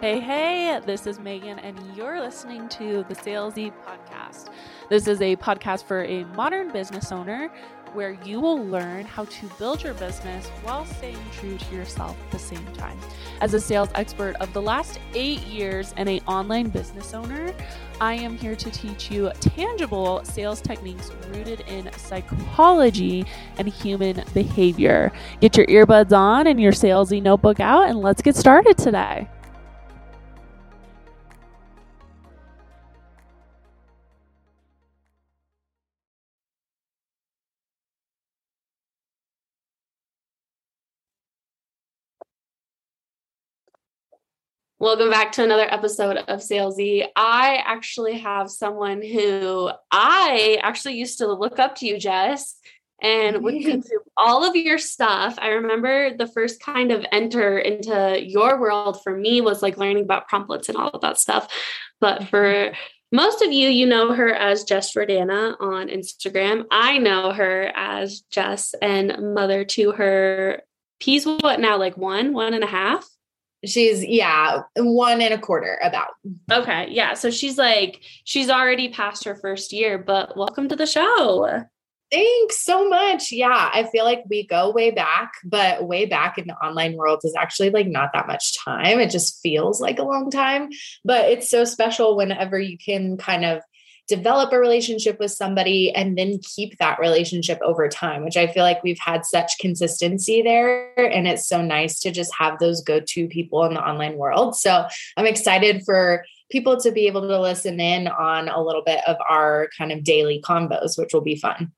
Hey, hey, this is Meghan, and you're listening to the Salesy Podcast. This is a podcast for a modern business owner where you will learn how to build your business while staying true to yourself at the same time. As a sales expert of the last eight years and an online business owner, I am here to teach you tangible sales techniques rooted in psychology and human behavior. Get your earbuds on and your salesy notebook out, and let's get started today. Welcome back to another episode of Salesy. I actually have someone who I actually used to look up to you, Jess, and would consume all of your stuff. I remember the first kind of enter into your world for me was like learning about promptlets and all of that stuff. But for most of you, you know her as Jess Jordana on Instagram. I know her as Jess and mother to her P's what now, like one, one and a half? She's yeah, one and a quarter about. Okay. Yeah. So she's like, she's already past her first year, but welcome to the show. Thanks so much. Yeah, I feel like we go way back, but way back in the online world is actually like not that much time. It just feels like a long time, but it's so special whenever you can kind of develop a relationship with somebody and then keep that relationship over time, which I feel like we've had such consistency there. And it's so nice to just have those go to people in the online world. So I'm excited for people to be able to listen in on a little bit of our kind of daily combos, which will be fun.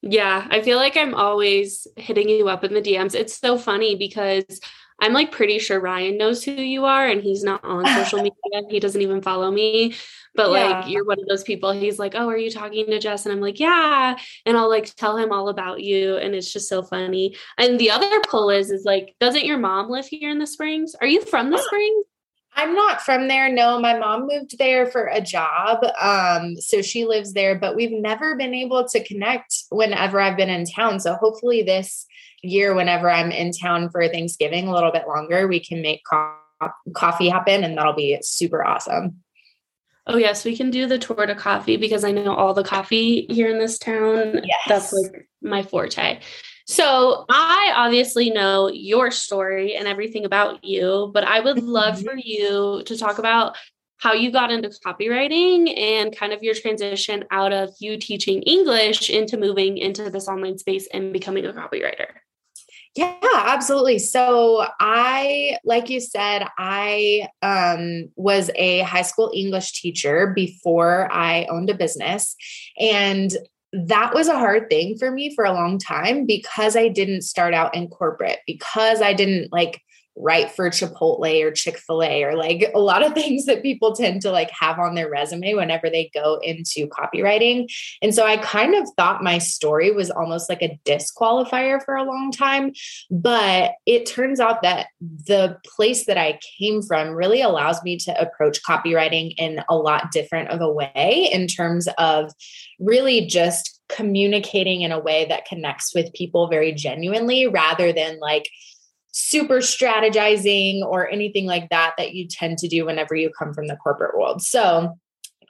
Yeah, I feel like I'm always hitting you up in the DMs. It's so funny because I'm like pretty sure Ryan knows who you are and he's not on social media. He doesn't even follow me. But yeah. like you're one of those people. He's like, "Oh, are you talking to Jess?" And I'm like, "Yeah." And I'll like tell him all about you and it's just so funny. And the other pull is is like, doesn't your mom live here in the Springs? Are you from the Springs? I'm not from there. No, my mom moved there for a job. Um, so she lives there, but we've never been able to connect whenever I've been in town. So hopefully this year, whenever I'm in town for Thanksgiving a little bit longer, we can make co- coffee happen and that'll be super awesome. Oh yes, we can do the tour to coffee because I know all the coffee here in this town. Yes. That's like my forte. So I obviously know your story and everything about you, but I would love mm-hmm. for you to talk about how you got into copywriting and kind of your transition out of you teaching English into moving into this online space and becoming a copywriter. Yeah, absolutely. So I, like you said, I um, was a high school English teacher before I owned a business. And that was a hard thing for me for a long time because I didn't start out in corporate, because I didn't like write for Chipotle or Chick-fil-A or like a lot of things that people tend to like have on their resume whenever they go into copywriting. And so I kind of thought my story was almost like a disqualifier for a long time, but it turns out that the place that I came from really allows me to approach copywriting in a lot different of a way in terms of really just communicating in a way that connects with people very genuinely rather than like super strategizing or anything like that that you tend to do whenever you come from the corporate world. So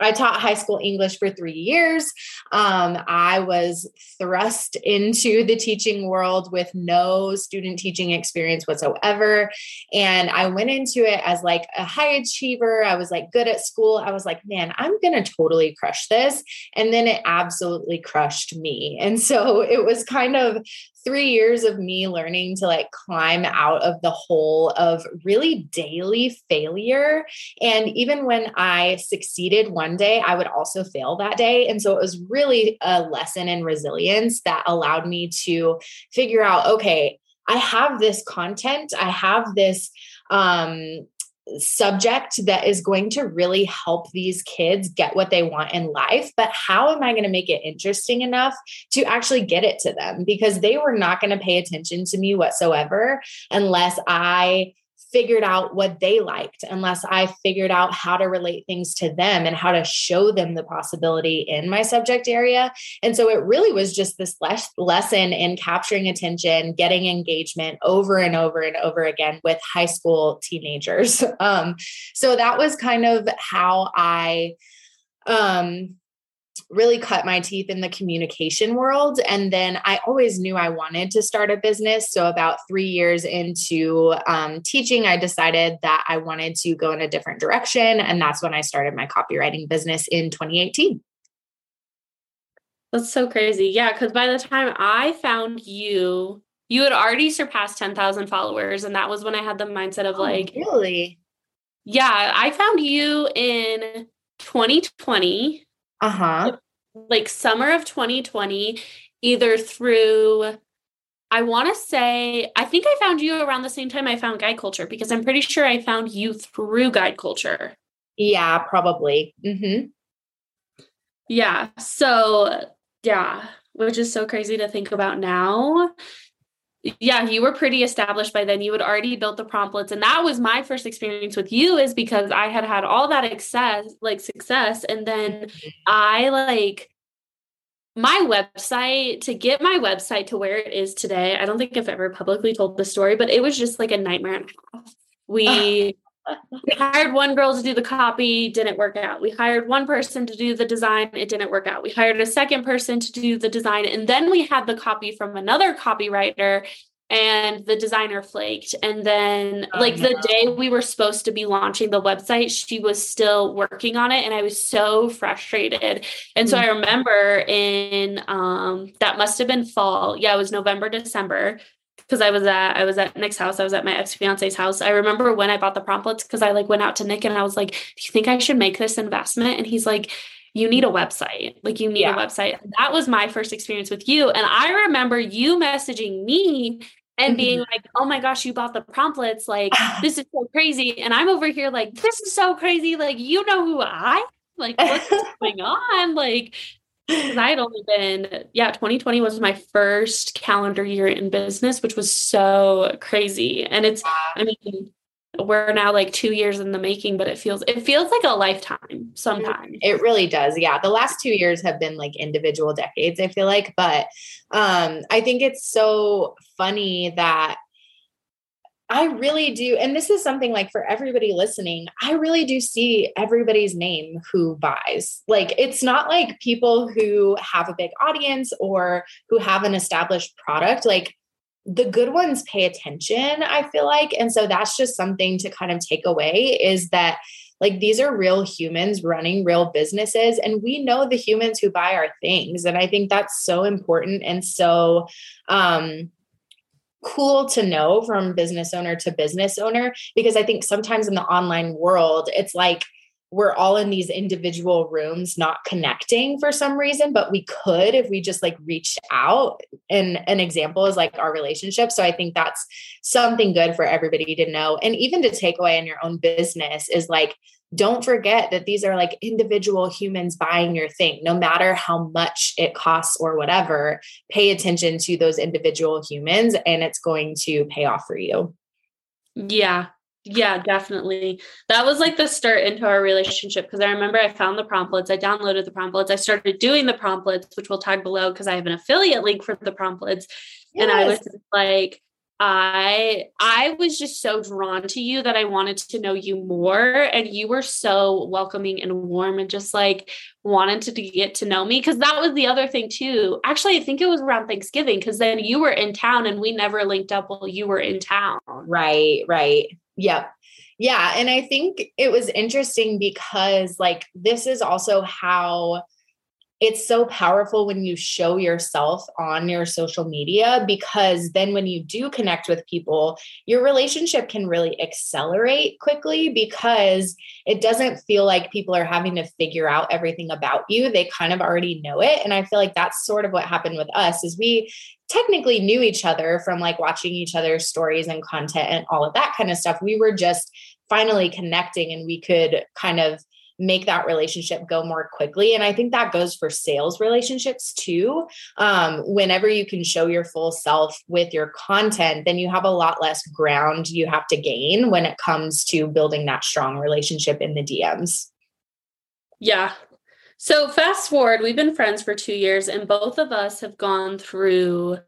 I taught high school English for three years. Um, I was thrust into the teaching world with no student teaching experience whatsoever. And I went into it as like a high achiever. I was like good at school. I was like, man, I'm going to totally crush this. And then it absolutely crushed me. And so it was kind of three years of me learning to like climb out of the hole of really daily failure. And even when I succeeded one day, I would also fail that day. And so it was really a lesson in resilience that allowed me to figure out okay, I have this content, I have this um subject that is going to really help these kids get what they want in life. But how am I going to make it interesting enough to actually get it to them? Because they were not going to pay attention to me whatsoever unless I figured out what they liked, unless I figured out how to relate things to them and how to show them the possibility in my subject area. And so it really was just this les- lesson in capturing attention, getting engagement over and over and over again with high school teenagers. Um, so that was kind of how I um really cut my teeth in the communication world. And then I always knew I wanted to start a business. So, about three years into um, teaching, I decided that I wanted to go in a different direction. And that's when I started my copywriting business in 2018. That's so crazy. Yeah. Cause by the time I found you, you had already surpassed 10,000 followers. And that was when I had the mindset of oh, like, really? Yeah. I found you in 2020 uh-huh like summer of 2020 either through I want to say I think I found you around the same time I found guide culture because I'm pretty sure I found you through guide culture. Yeah, probably. mm-hmm Yeah. So, yeah, which is so crazy to think about now yeah, you were pretty established by then. You had already built the promptlets, and that was my first experience with you. Is because I had had all that success, like success, and then mm-hmm. I like my website to get my website to where it is today. I don't think I've ever publicly told the story, but it was just like a nightmare and a half. We we hired one girl to do the copy, didn't work out. We hired one person to do the design, it didn't work out. We hired a second person to do the design, and then we had the copy from another copywriter, and the designer flaked. And then, oh, like, no. the day we were supposed to be launching the website, she was still working on it, and I was so frustrated. And so mm-hmm. I remember in um, that must have been fall. Yeah, it was November, December because I was at I was at Nick's house. I was at my ex fiance's house. I remember when I bought the promptlets because I like went out to Nick and I was like, "Do you think I should make this investment?" And he's like, "You need a website. Like you need yeah. a website." that was my first experience with you, and I remember you messaging me and being mm-hmm. like, "Oh my gosh, you bought the promptlets! Like this is so crazy!" And I'm over here like, "This is so crazy! Like you know who I like what's going on like because I had only been, yeah, 2020 was my first calendar year in business, which was so crazy. And it's, I mean, we're now like two years in the making, but it feels it feels like a lifetime sometimes. It really does. Yeah. The last two years have been like individual decades, I feel like. But um, I think it's so funny that I really do. And this is something like for everybody listening, I really do see everybody's name who buys. Like, it's not like people who have a big audience or who have an established product. Like, the good ones pay attention, I feel like. And so that's just something to kind of take away is that like these are real humans running real businesses and we know the humans who buy our things and i think that's so important and so um cool to know from business owner to business owner because I think sometimes in the online world, it's like we're all in these individual rooms not connecting for some reason but we could if we just like reached out. And an example is like our relationship. So i think that's something good for everybody to know. And even to take away in your own business is like don't forget that these are like individual humans buying your thing, no matter how much it costs or whatever. Pay attention to those individual humans and it's going to pay off for you. Yeah. Yeah, definitely. That was like the start into our relationship because I remember I found the promptlets, I downloaded the promptlets, I started doing the promptlets, which we'll tag below because I have an affiliate link for the promptlets. Yes. And I was like, I I was just so drawn to you that I wanted to know you more and you were so welcoming and warm and just like wanted to, get to know me cuz that was the other thing too. Actually, I think it was around Thanksgiving cuz then you were in town and we never linked up while you were in town. Right, right. Yep. Yeah, and I think it was interesting because like this is also how it's so powerful when you show yourself on your social media because then when you do connect with people, your relationship can really accelerate quickly because it doesn't feel like people are having to figure out everything about you. They kind of already know it. And I feel like that's sort of what happened with us is we technically knew each other from like watching each other's stories and content and all of that kind of stuff. We were just finally connecting and we could kind of make that relationship go more quickly. And I think that goes for sales relationships too. Um, whenever you can show your full self with your content, then you have a lot less ground you have to gain when it comes to building that strong relationship in the DMs. Yeah. So fast forward, we've been friends for two years, and both of us have gone through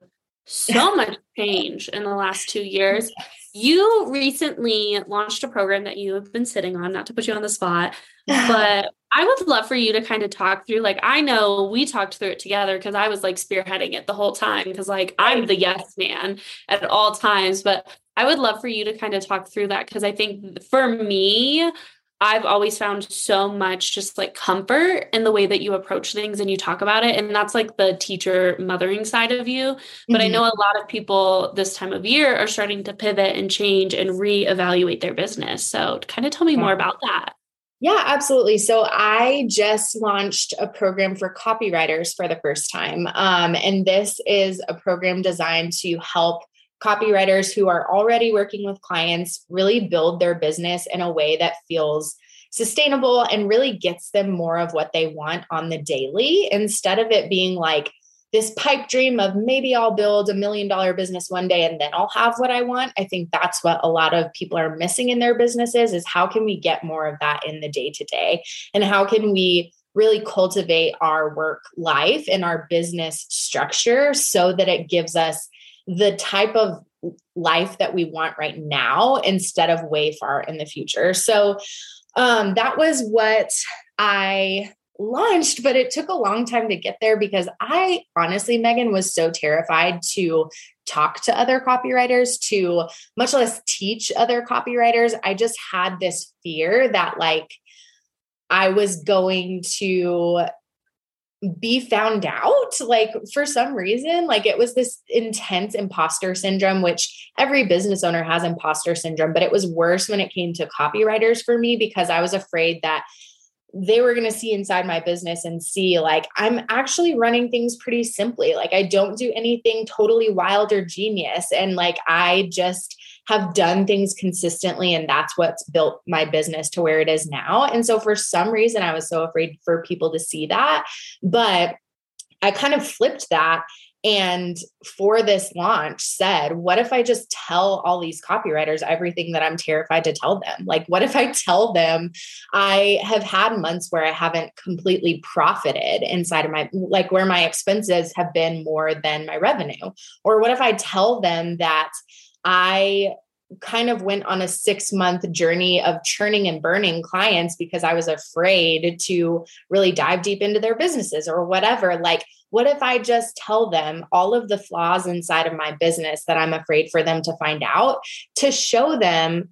so much change in the last two years. You recently launched a program that you have been sitting on, not to put you on the spot, but I would love for you to kind of talk through. Like, I know we talked through it together because I was like spearheading it the whole time because, like, I'm the yes man at all times. But I would love for you to kind of talk through that because I think for me, I've always found so much just like comfort in the way that you approach things and you talk about it. And that's like the teacher mothering side of you. But mm-hmm. I know a lot of people this time of year are starting to pivot and change and reevaluate their business. So, kind of tell me more about that. Yeah, absolutely. So I just launched a program for copywriters for the first time. Um, and this is a program designed to help copywriters who are already working with clients really build their business in a way that feels sustainable and really gets them more of what they want on the daily instead of it being like this pipe dream of maybe I'll build a million dollar business one day and then I'll have what I want. I think that's what a lot of people are missing in their businesses is how can we get more of that in the day to day and how can we really cultivate our work life and our business structure so that it gives us the type of life that we want right now instead of way far in the future. So um, that was what I launched, but it took a long time to get there because I honestly, Meghan, was so terrified to talk to other copywriters, to much less teach other copywriters. I just had this fear that, like, I was going to be found out? Like for some reason like it was this intense imposter syndrome which every business owner has imposter syndrome but it was worse when it came to copywriters for me because i was afraid that they were going to see inside my business and see like i'm actually running things pretty simply like i don't do anything totally wild or genius and like i just have done things consistently and that's what's built my business to where it is now. And so for some reason I was so afraid for people to see that, but I kind of flipped that and for this launch said what if i just tell all these copywriters everything that i'm terrified to tell them? Like what if i tell them i have had months where i haven't completely profited inside of my like where my expenses have been more than my revenue? Or what if i tell them that I kind of went on a six month journey of churning and burning clients because I was afraid to really dive deep into their businesses or whatever. Like, what if I just tell them all of the flaws inside of my business that I'm afraid for them to find out to show them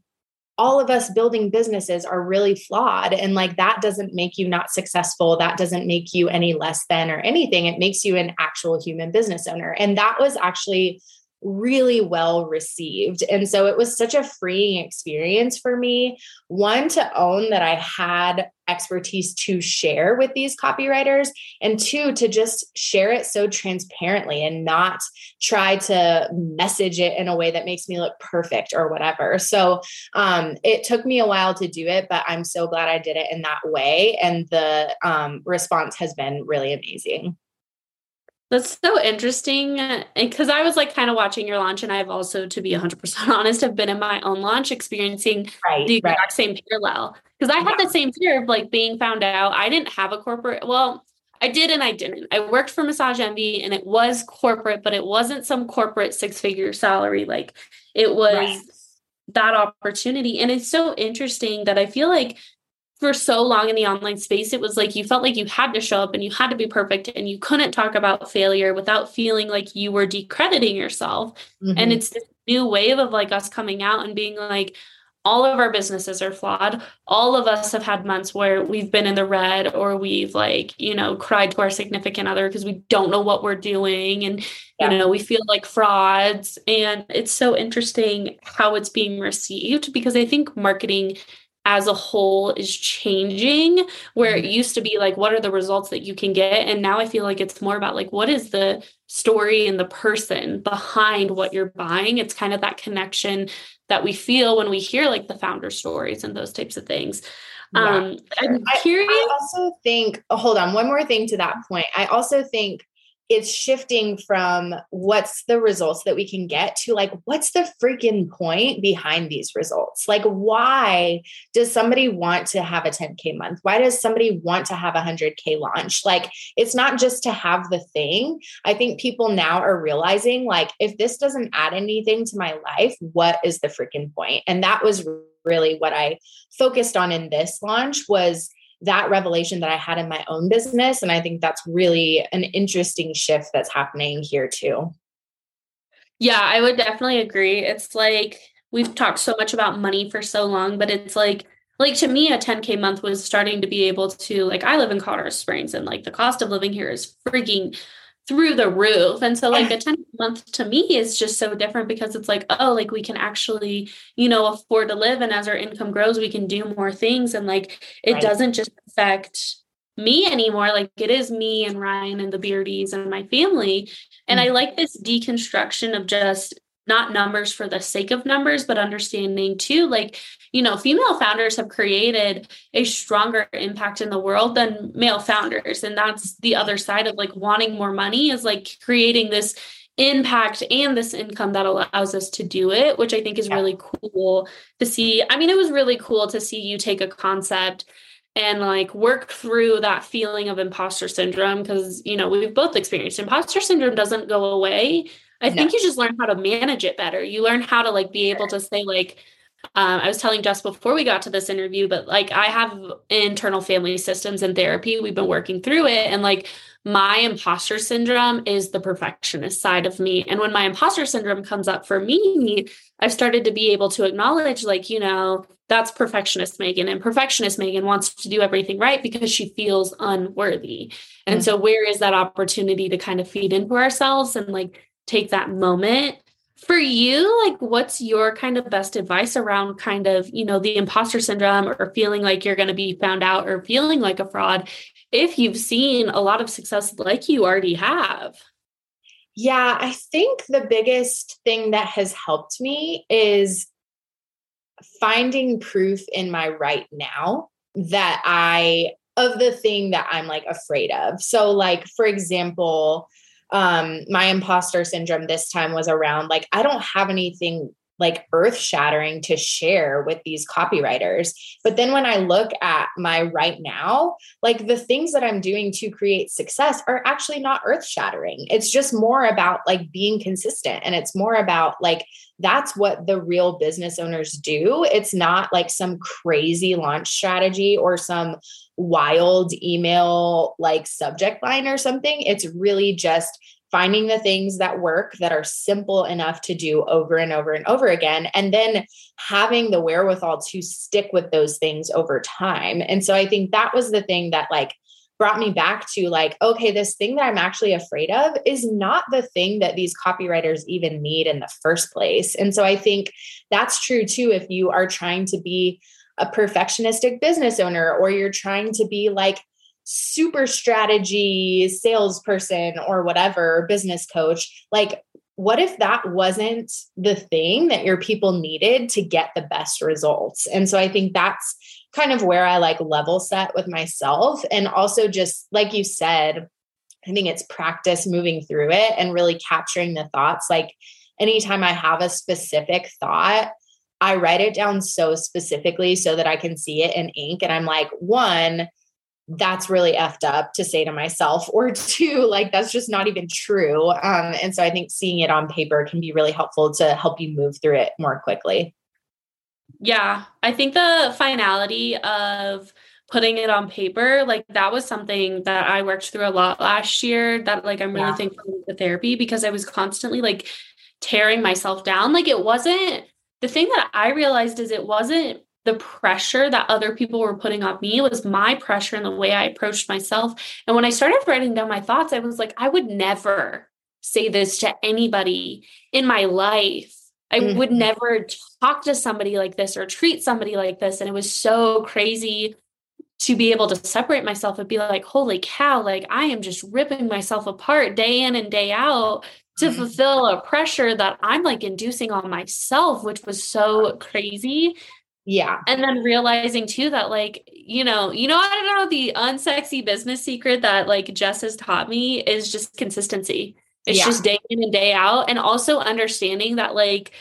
all of us building businesses are really flawed and like that doesn't make you not successful. That doesn't make you any less than or anything. It makes you an actual human business owner. And that was actually really well received. And so it was such a freeing experience for me. One, to own that I had expertise to share with these copywriters, and two, to just share it so transparently and not try to message it in a way that makes me look perfect or whatever. So um, it took me a while to do it, but I'm so glad I did it in that way. And the um, response has been really amazing. That's so interesting because I was like kind of watching your launch, and I've also, to be 100% honest, have been in my own launch experiencing right, the exact right. same parallel. Because I had yeah. the same fear of like being found out. I didn't have a corporate, well, I did and I didn't. I worked for Massage Envy and it was corporate, but it wasn't some corporate six figure salary. Like it was right. that opportunity. And it's so interesting that I feel like for so long in the online space, it was like you felt like you had to show up and you had to be perfect and you couldn't talk about failure without feeling like you were decrediting yourself. Mm-hmm. And it's this new wave of like us coming out and being like, all of our businesses are flawed. All of us have had months where we've been in the red or we've like, you know, cried to our significant other because we don't know what we're doing and yeah. you know, we feel like frauds and it's so interesting how it's being received because I think marketing as a whole is changing where it mm-hmm. used to be like what are the results that you can get and now i feel like it's more about like what is the story and the person behind what you're buying. It's kind of that connection that we feel when we hear like the founder stories and those types of things. Yeah. Um, I'm curious. I, I also think, oh, hold on, one more thing to that point. I also think it's shifting from what's the results that we can get to like what's the freaking point behind these results? Like why does somebody want to have a 10k month? Why does somebody want to have a 100k launch? Like it's not just to have the thing. I think people now are realizing like if this doesn't add anything to my life what is the freaking point? And that was really what i focused on in this launch was that revelation that I had in my own business. And I think that's really an interesting shift that's happening here too. Yeah, I would definitely agree. It's like we've talked so much about money for so long, but it's like like to me a 10k month was starting to be able to like I live in Colorado Springs and like the cost of living here is freaking through the roof. And so like a 10 month to me is just so different because it's like, oh, like we can actually, you know, afford to live. And as our income grows, we can do more things. And like it right. doesn't just affect me anymore. Like it is me and Ryan and the Beardies and my family. And mm-hmm. I like this deconstruction of just not numbers for the sake of numbers, but understanding too, like, you know, female founders have created a stronger impact in the world than male founders. And that's the other side of like wanting more money is like creating this impact and this income that allows us to do it, which I think is yeah. really cool to see. I mean, it was really cool to see you take a concept and like work through that feeling of imposter syndrome because you know we've both experienced imposter syndrome doesn't go away I no. think you just learn how to manage it better. You learn how to like be able to say like um, I was telling Jess before we got to this interview, but like I have internal family systems and therapy. We've been working through it. And like my imposter syndrome is the perfectionist side of me. And when my imposter syndrome comes up for me, I've started to be able to acknowledge, like, you know, that's perfectionist Meghan. And perfectionist Meghan wants to do everything right because she feels unworthy. And mm-hmm. so, where is that opportunity to kind of feed into ourselves and like take that moment. For you like what's your kind of best advice around kind of you know the imposter syndrome or feeling like you're going to be found out or feeling like a fraud if you've seen a lot of success like you already have? Yeah i think the biggest thing that has helped me is finding proof in my right now that i of the thing that i'm like afraid of. So like for example um my imposter syndrome this time was around like i don't have anything like earth shattering to share with these copywriters. But then when I look at my right now, like the things that I'm doing to create success are actually not earth shattering. It's just more about like being consistent and it's more about like that's what the real business owners do. It's not like some crazy launch strategy or some wild email like subject line or something. It's really just finding the things that work that are simple enough to do over and over and over again and then having the wherewithal to stick with those things over time. And so i think that was the thing that like brought me back to like okay this thing that i'm actually afraid of is not the thing that these copywriters even need in the first place. And so i think that's true too if you are trying to be a perfectionistic business owner or you're trying to be like super strategy salesperson or whatever business coach like what if that wasn't the thing that your people needed to get the best results and so i think that's kind of where i like level set with myself and also just like you said i think it's practice moving through it and really capturing the thoughts like anytime i have a specific thought I write it down so specifically so that I can see it in ink. And I'm like, one, that's really effed up to say to myself or to like that's just not even true. Um, and so i think seeing it on paper can be really helpful to help you move through it more quickly. Yeah i think the finality of putting it on paper like that was something that i worked through a lot last year that like i'm really yeah. thankful for the therapy because i was constantly like tearing myself down. Like it wasn't the thing that i realized is it wasn't the pressure that other people were putting on me was my pressure and the way I approached myself. And when I started writing down my thoughts, I was like, I would never say this to anybody in my life. I mm-hmm. would never talk to somebody like this or treat somebody like this. And it was so crazy to be able to separate myself and be like, holy cow, like I am just ripping myself apart day in and day out to mm-hmm. fulfill a pressure that I'm like inducing on myself, which was so crazy. Yeah. And then realizing too that like, you know, you know, I don't know, the unsexy business secret that like Jess has taught me is just consistency. It's yeah. just day in and day out. And also understanding that like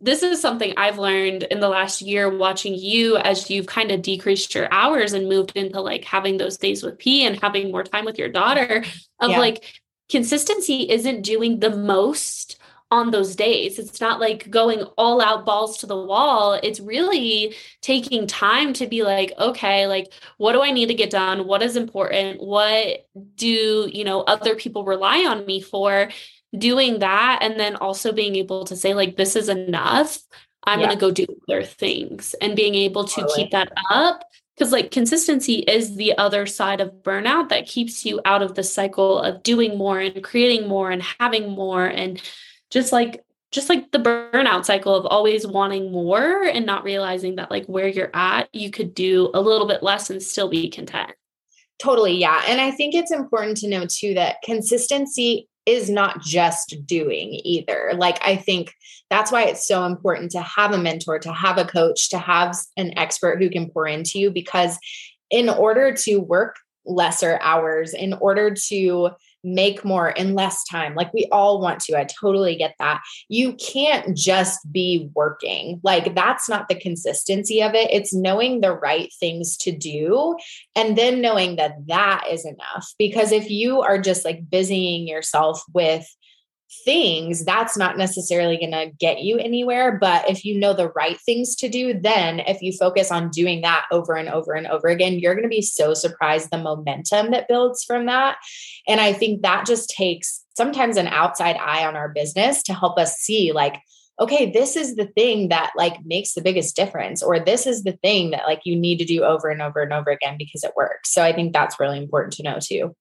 this is something I've learned in the last year watching you as you've kind of decreased your hours and moved into like having those days with P and having more time with your daughter of yeah. like consistency isn't doing the most on those days. It's not like going all out balls to the wall. It's really taking time to be like, okay, like what do I need to get done? What is important? What do, you know, other people rely on me for? Doing that and then also being able to say like this is enough. I'm yeah. going to go do other things and being able to totally. keep that up because like consistency is the other side of burnout that keeps you out of the cycle of doing more and creating more and having more and just like just like the burnout cycle of always wanting more and not realizing that like where you're at you could do a little bit less and still be content totally yeah and i think it's important to know too that consistency is not just doing either. Like, I think that's why it's so important to have a mentor, to have a coach, to have an expert who can pour into you, because in order to work lesser hours, in order to make more in less time. Like we all want to. I totally get that. You can't just be working. Like that's not the consistency of it. It's knowing the right things to do and then knowing that that is enough. Because if you are just like busying yourself with things, that's not necessarily going to get you anywhere. But if you know the right things to do, then if you focus on doing that over and over and over again, you're going to be so surprised the momentum that builds from that. And I think that just takes sometimes an outside eye on our business to help us see, like, okay, this is the thing that like makes the biggest difference, or this is the thing that like you need to do over and over and over again because it works. So I think that's really important to know too.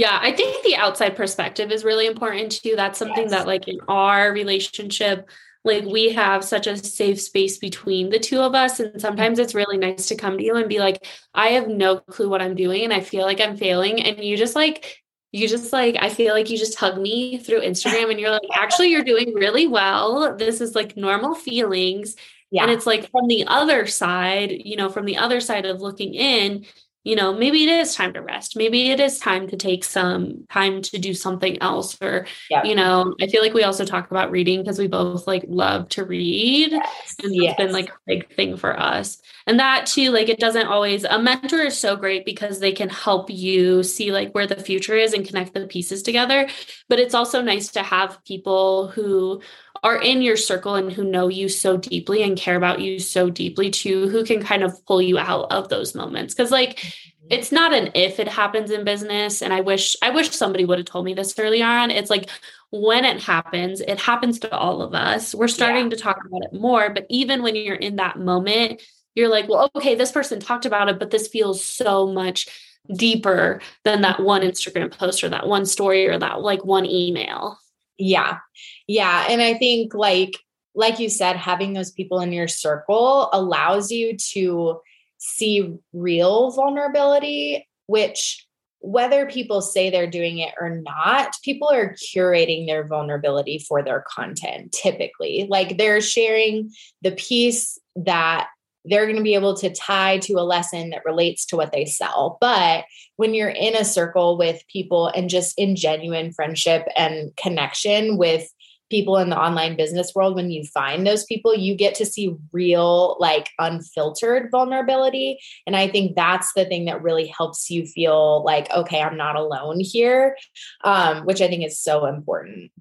Yeah, I think the outside perspective is really important too. That's something yes. that, like, in our relationship, like, we have such a safe space between the two of us. And sometimes it's really nice to come to you and be like, I have no clue what I'm doing and I feel like I'm failing. And you just like, you just like, I feel like you just hug me through Instagram and you're like, actually, you're doing really well. This is like normal feelings. Yeah. And it's like from the other side, you know, from the other side of looking in, you know, maybe it is time to rest. Maybe it is time to take some time to do something else. Or, yeah. you know, I feel like we also talk about reading because we both like love to read. Yes. And it's yes. been like a big thing for us. And that too, like it doesn't always, a mentor is so great because they can help you see like where the future is and connect the pieces together. But it's also nice to have people who are in your circle and who know you so deeply and care about you so deeply too, who can kind of pull you out of those moments. Cause like mm-hmm. it's not an if it happens in business. And I wish, I wish somebody would have told me this early on. It's like when it happens, it happens to all of us. We're starting yeah. to talk about it more. But even when you're in that moment, you're like, well, okay, this person talked about it, but this feels so much deeper than that one Instagram post or that one story or that like one email. Yeah. Yeah. And I think like, like you said, having those people in your circle allows you to see real vulnerability, which whether people say they're doing it or not, people are curating their vulnerability for their content typically. Like they're sharing the piece that they're going to be able to tie to a lesson that relates to what they sell. But when you're in a circle with people and just in genuine friendship and connection with people in the online business world, when you find those people, you get to see real, like unfiltered vulnerability. And I think that's the thing that really helps you feel like, okay, I'm not alone here, um, which I think is so important.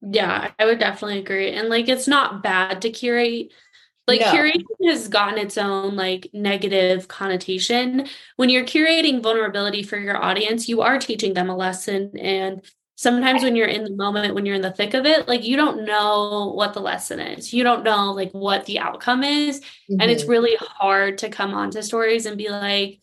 Yeah, I would definitely agree. And like, it's not bad to curate like no. curation has gotten its own like negative connotation. When you're curating vulnerability for your audience, you are teaching them a lesson. And sometimes when you're in the moment, when you're in the thick of it, like you don't know what the lesson is. You don't know like what the outcome is. Mm-hmm. And it's mm-hmm. really hard to come onto stories and be like,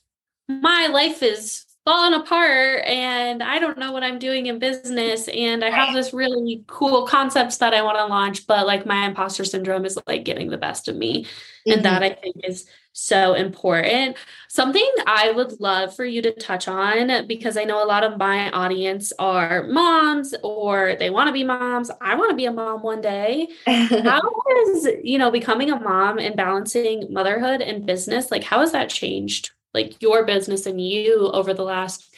my life is falling apart and I don't know what I'm doing in business and I have this really cool concepts that I want to launch but like my imposter syndrome is like getting the best of me mm-hmm. and that I think is so important. Something I would love for you to touch on because I know a lot of my audience are moms or they want to be moms. I want to be a mom one day. how is, you know, becoming a mom and balancing motherhood and business, like how has that changed? Like your business and you over the last,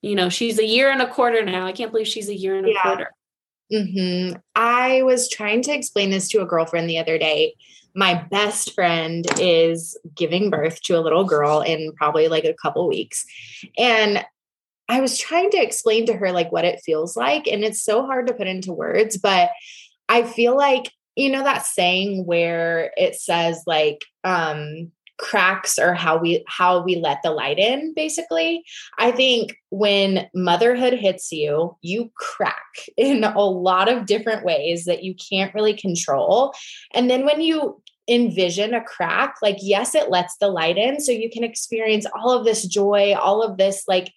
you know, she's a year and a quarter now. I can't believe she's a year and a yeah. quarter. Mm-hmm. I was trying to explain this to a girlfriend the other day my best friend is giving birth to a little girl in probably like a couple weeks. And I was trying to explain to her like what it feels like and it's so hard to put into words, but I feel like you know that saying where it says like um cracks or how we how we let the light in basically i think when motherhood hits you you crack in a lot of different ways that you can't really control and then when you envision a crack, like, yes, it lets the light in so you can experience all of this joy, all of this like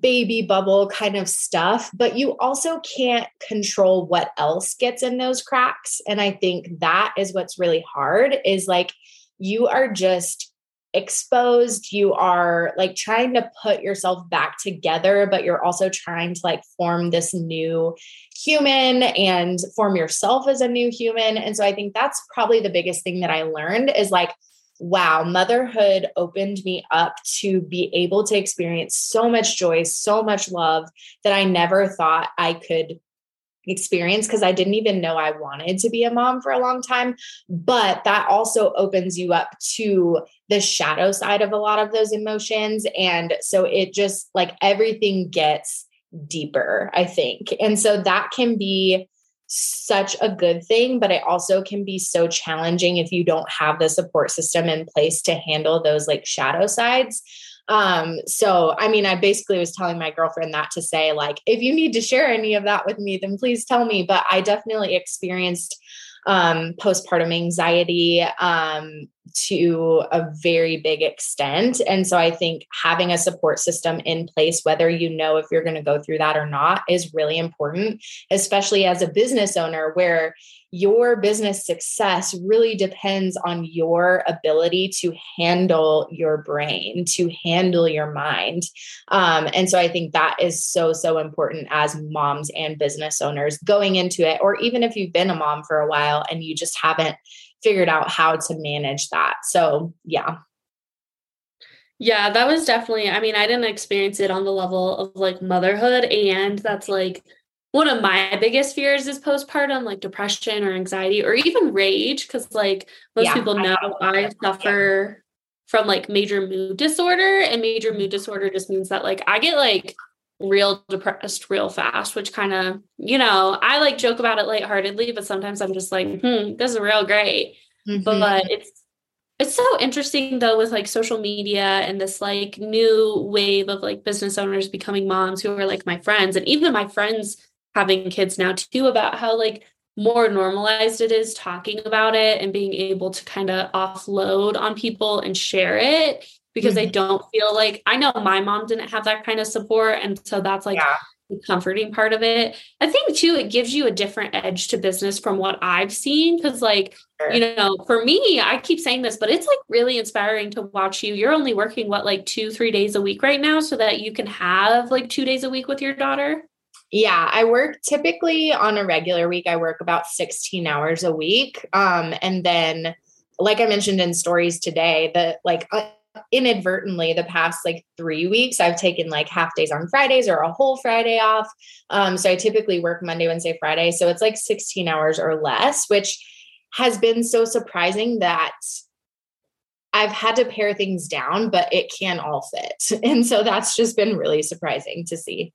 baby bubble kind of stuff, but you also can't control what else gets in those cracks. And I think that is what's really hard is like you are just exposed you are like trying to put yourself back together but you're also trying to like form this new human and form yourself as a new human. And so i think that's probably the biggest thing that i learned is like wow motherhood opened me up to be able to experience so much joy so much love that i never thought i could experience because I didn't even know I wanted to be a mom for a long time. But that also opens you up to the shadow side of a lot of those emotions. And so it just like everything gets deeper, I think. And so that can be such a good thing, but it also can be so challenging if you don't have the support system in place to handle those like shadow sides. Um, so I mean, I basically was telling my girlfriend that to say, like, if you need to share any of that with me, then please tell me. But I definitely experienced um, postpartum anxiety um, to a very big extent. And so I think having a support system in place, whether you know if you're going to go through that or not, is really important, especially as a business owner where your business success really depends on your ability to handle your brain, to handle your mind. Um, and so I think that is so, so important as moms and business owners going into it, or even if you've been a mom for a while and you just haven't figured out how to manage that. So, yeah. Yeah, that was definitely, I mean, I didn't experience it on the level of like motherhood. And that's like, one of my biggest fears is postpartum, like depression or anxiety or even rage. Cause like most yeah, people know I, I suffer yeah. from like major mood disorder, and major mood disorder just means that like I get like real depressed real fast, which kind of, you know, I like joke about it lightheartedly, but sometimes I'm just like, hmm, this is real great. Mm-hmm. But it's it's so interesting though with like social media and this like new wave of like business owners becoming moms who are like my friends and even my friends having kids now too about how like more normalized it is talking about it and being able to kind of offload on people and share it because mm-hmm. I don't feel like I know my mom didn't have that kind of support. And so that's like yeah. the comforting part of it. I think too, it gives you a different edge to business from what I've seen. Cause like, sure. you know, for me, I keep saying this, but it's like really inspiring to watch you. You're only working what, like two, three days a week right now so that you can have like two days a week with your daughter? Yeah, I work typically on a regular week. I work about 16 hours a week. Um, and then, like I mentioned in stories today, that like uh, inadvertently the past like three weeks, I've taken like half days on Fridays or a whole Friday off. Um, so I typically work Monday, Wednesday, Friday. So it's like 16 hours or less, which has been so surprising that I've had to pare things down, but it can all fit. And so that's just been really surprising to see.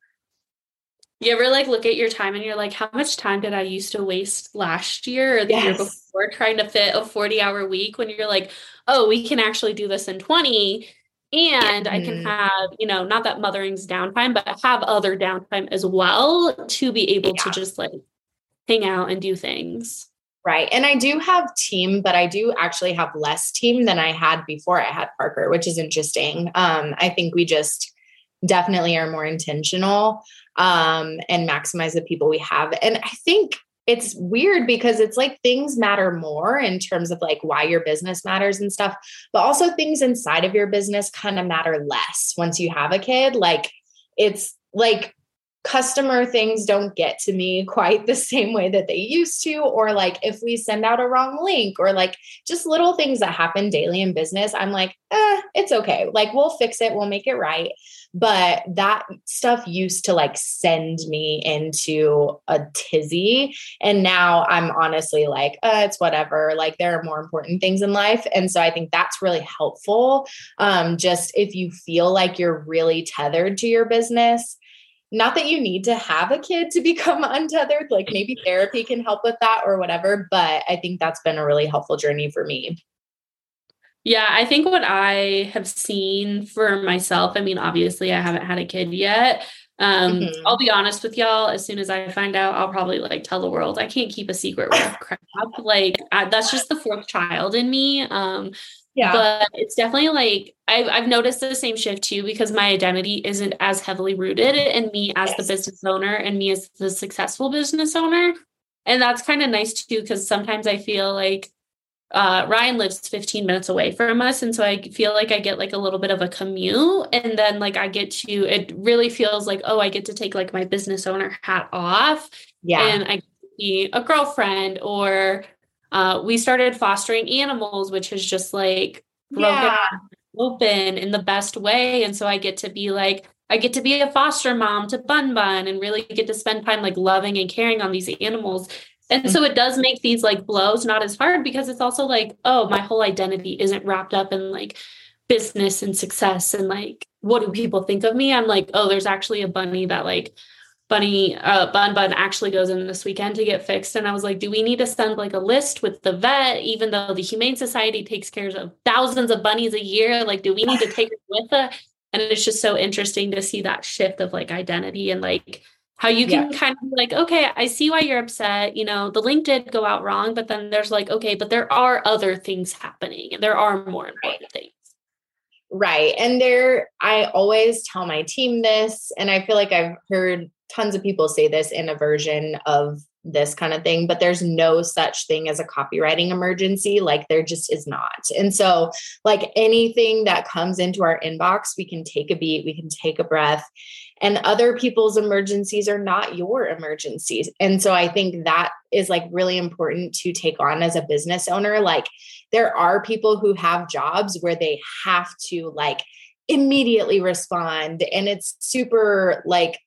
You ever like look at your time and you're like, how much time did I used to waste last year or the yes. year before trying to fit a 40 hour week when you're like, oh, we can actually do this in 20 and. I can mm-hmm. have, you know, not that mothering's downtime, but have other downtime as well to be able yeah. to just like hang out and do things. Right. And I do have team, but I do actually have less team than I had before I had Parker, which is interesting. Um, I think we just definitely are more intentional um, and maximize the people we have. And I think it's weird because it's like things matter more in terms of like why your business matters and stuff, but also things inside of your business kind of matter less once you have a kid. Like it's like customer things don't get to me quite the same way that they used to or like if we send out a wrong link or like just little things that happen daily in business i'm like eh, it's okay. Like we'll fix it. We'll make it right but that stuff used to like send me into a tizzy. And now i'm honestly like uh, it's whatever. Like there are more important things in life. And so i think that's really helpful. Um, just if you feel like you're really tethered to your business not that you need to have a kid to become untethered like maybe therapy can help with that or whatever but i think that's been a really helpful journey for me yeah i think what i have seen for myself i mean obviously i haven't had a kid yet um mm-hmm. i'll be honest with y'all as soon as i find out i'll probably like tell the world i can't keep a secret with crap like I, that's just the fourth child in me um yeah. But it's definitely like I've, I've noticed the same shift too because my identity isn't as heavily rooted in me as yes. the business owner and me as the successful business owner. And that's kind of nice too because sometimes I feel like uh, Ryan lives 15 minutes away from us. And so I feel like I get like a little bit of a commute. And then like I get to, it really feels like, oh, I get to take like my business owner hat off. Yeah. And I be a girlfriend or uh, we started fostering animals, which is just like broken yeah. open in the best way. And so I get to be like, I get to be a foster mom to Bun Bun and really get to spend time like loving and caring on these animals. And so it does make these like blows not as hard because it's also like, oh, my whole identity isn't wrapped up in like business and success and like what do people think of me? I'm like, oh, there's actually a bunny that like Bunny uh, Bun Bun actually goes in this weekend to get fixed. And I was like, do we need to send like a list with the vet, even though the Humane Society takes care of thousands of bunnies a year? Like, do we need to take it with us? And it's just so interesting to see that shift of like identity and like how you can yeah. kind of like, okay, I see why you're upset. You know, the link did go out wrong, but then there's like, okay, but there are other things happening and there are more important things. Right. And there, I always tell my team this, and I feel like I've heard tons of people say this in a version of this kind of thing, but there's no such thing as a copywriting emergency. Like there just is not. And so, like anything that comes into our inbox, we can take a beat, we can take a breath. And other people's emergencies are not your emergencies. And so I think that is like really important to take on as a business owner. Like there are people who have jobs where they have to like immediately respond and it's super like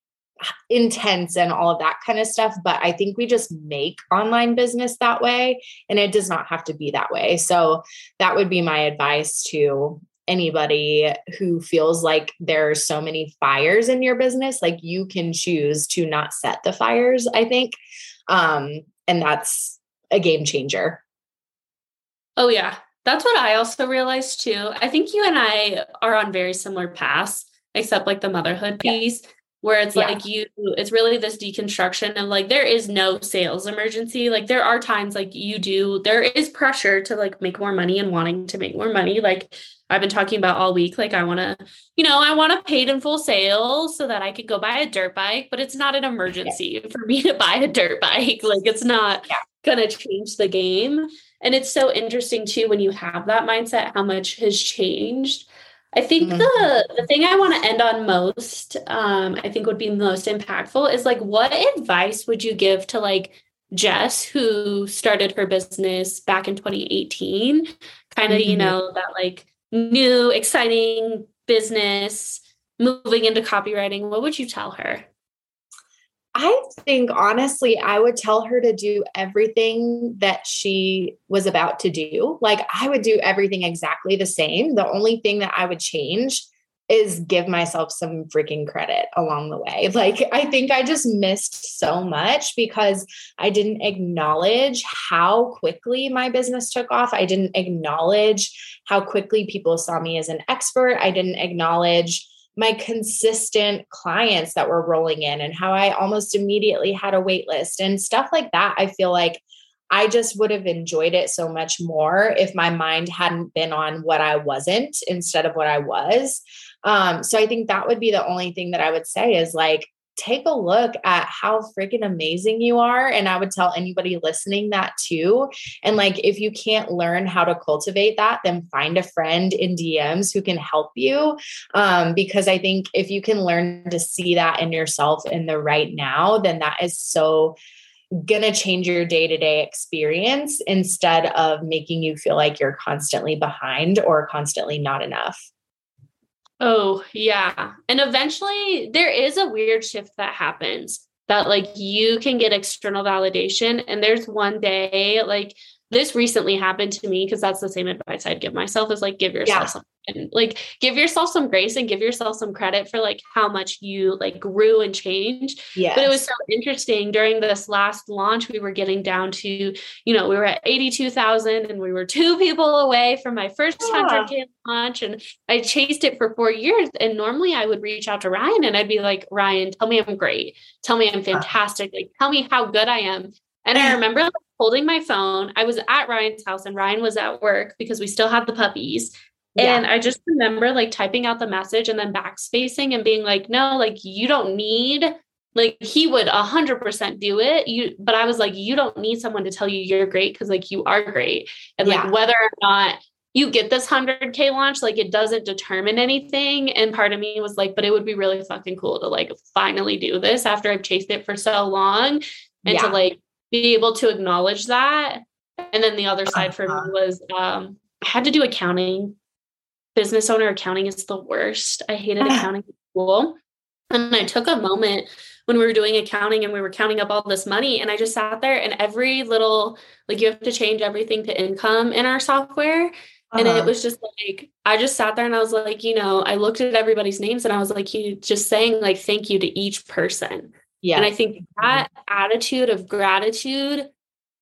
intense and all of that kind of stuff. But I think we just make online business that way, and it does not have to be that way. So that would be my advice to anybody who feels like there are so many fires in your business. Like you can choose to not set the fires, I think. Um, and that's a game changer. Oh, yeah. That's what I also realized too. I think you and I are on very similar paths, except like the motherhood piece. Yeah where it's yeah. like you it's really this deconstruction of like there is no sales emergency like there are times like you do there is pressure to like make more money and wanting to make more money like i've been talking about all week like i want to you know i want to paid in full sales so that i could go buy a dirt bike but it's not an emergency yeah. for me to buy a dirt bike like it's not yeah. gonna change the game and it's so interesting too when you have that mindset how much has changed I think mm-hmm. the the thing I want to end on most, um, I think would be most impactful is like, what advice would you give to like Jess who started her business back in 2018? Kind of, mm-hmm. you know, that like new, exciting business, moving into copywriting. What would you tell her? I think honestly, I would tell her to do everything that she was about to do. Like, I would do everything exactly the same. The only thing that I would change is give myself some freaking credit along the way. Like, I think I just missed so much because I didn't acknowledge how quickly my business took off. I didn't acknowledge how quickly people saw me as an expert. I didn't acknowledge my consistent clients that were rolling in and how I almost immediately had a wait list and stuff like that. I feel like I just would have enjoyed it so much more if my mind hadn't been on what I wasn't instead of what I was. Um, so I think that would be the only thing that I would say is like, take a look at how freaking amazing you are. And I would tell anybody listening that too. And like, if you can't learn how to cultivate that, then find a friend in DMs who can help you. Um, because I think if you can learn to see that in yourself in the right now, then that is so going to change your day to day experience instead of making you feel like you're constantly behind or constantly not enough. Oh, yeah. And eventually there is a weird shift that happens that like you can get external validation and there's one day like this recently happened to me because that's the same advice I'd give myself is like give yourself yeah. some and like give yourself some grace and give yourself some credit for like how much you like grew and changed. Yeah. But it was so interesting during this last launch, we were getting down to, you know, we were at 82,000 and we were two people away from my first yeah. 100K launch. And I chased it for four years. And normally I would reach out to Ryan and I'd be like, Ryan, tell me I'm great. Tell me I'm fantastic. Like, tell me how good I am. And I remember like, holding my phone. I was at Ryan's house and Ryan was at work because we still had the puppies. And I just remember like typing out the message and then backspacing and being like, no, like you don't need like he would a hundred percent do it. You but I was like, you don't need someone to tell you you're great because like you are great. And yeah. like whether or not you get this 100k launch like it doesn't determine anything and part of me was like but it would be really fucking cool to like finally do this after i've chased it for so long and yeah. to like be able to acknowledge that and then the other side for me uh-huh. was um i had to do accounting business owner accounting is the worst. I hated accounting at school. And I took a moment when we were doing accounting and we were counting up all this money. And I just sat there and every little, like, you have to change everything to income in our software. Uh-huh. And it was just like, I just sat there and I was like, you know, I looked at everybody's names and I was like, you just saying, like, thank you to each person. Yeah. And I think that attitude of gratitude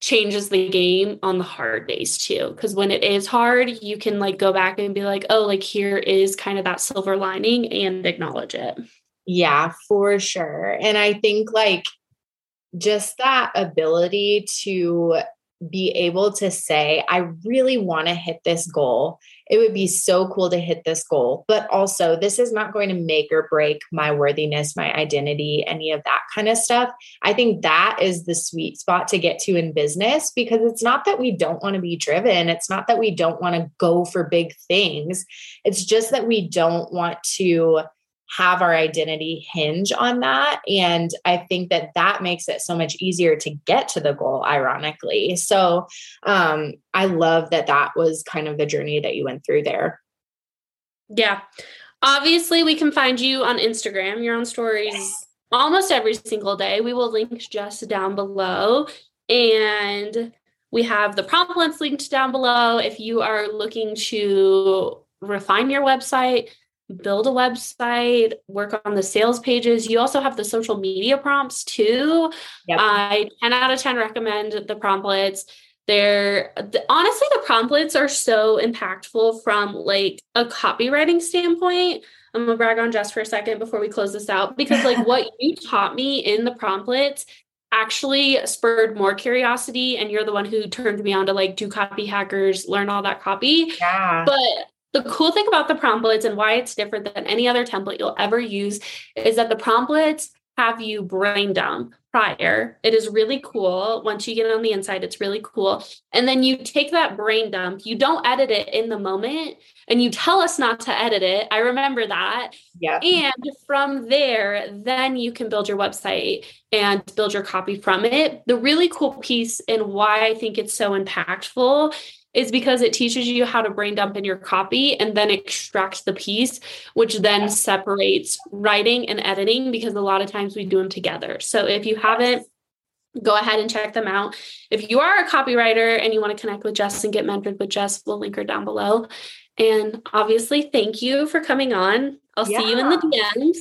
changes the game on the hard days too because when it is hard you can like go back and be like oh like here is kind of that silver lining and acknowledge it yeah for sure and i think like just that ability to be able to say, I really want to hit this goal. It would be so cool to hit this goal. But also, this is not going to make or break my worthiness, my identity, any of that kind of stuff. I think that is the sweet spot to get to in business because it's not that we don't want to be driven. It's not that we don't want to go for big things. It's just that we don't want to have our identity hinge on that. And I think that that makes it so much easier to get to the goal, ironically. So um, I love that that was kind of the journey that you went through there. Yeah. Obviously, we can find you on Instagram. You're on stories almost every single day. We will link Jess down below. And we have the promptlets linked down below if you are looking to refine your website build a website, work on the sales pages. You also have the social media prompts too. Yep. I 10 out of 10 recommend the promptlets. They're the, honestly, the promptlets are so impactful from like a copywriting standpoint. I'm gonna brag on Jess for a second before we close this out because like what you taught me in the promptlets actually spurred more curiosity and you're the one who turned me on to like do copy hackers learn all that copy yeah but the cool thing about the promptlets and why it's different than any other template you'll ever use is that the promptlets have you brain dump prior. It is really cool. Once you get on the inside, it's really cool. And then you take that brain dump, you don't edit it in the moment, and you tell us not to edit it. I remember that. Yeah. And from there, then you can build your website and build your copy from it. The really cool piece and why I think it's so impactful is because it teaches you how to brain dump in your copy and then extract the piece, which then separates writing and editing because a lot of times we do them together. So if you haven't, go ahead and check them out. If you are a copywriter and you want to connect with Jess and get mentored with Jess, we'll link her down below. And obviously, thank you for coming on. I'll yeah. see you in the DMs.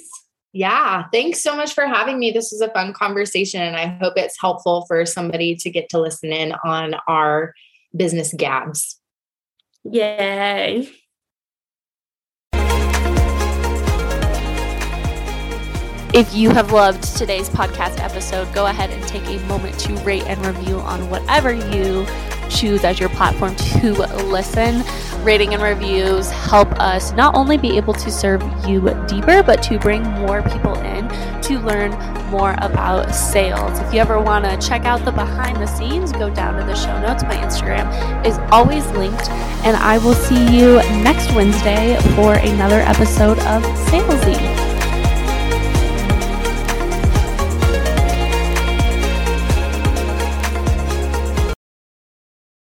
Yeah, thanks so much for having me. This was a fun conversation, and I hope it's helpful for somebody to get to listen in on our business gabs. Yay. If you have loved today's podcast episode, go ahead and take a moment to rate and review on whatever you choose as your platform to listen. rating and reviews help us not only be able to serve you deeper, but to bring more people in to learn more about sales. If you ever want to check out the behind the scenes, go down to the show notes. My Instagram is always linked, and I will see you next Wednesday for another episode of Salesy.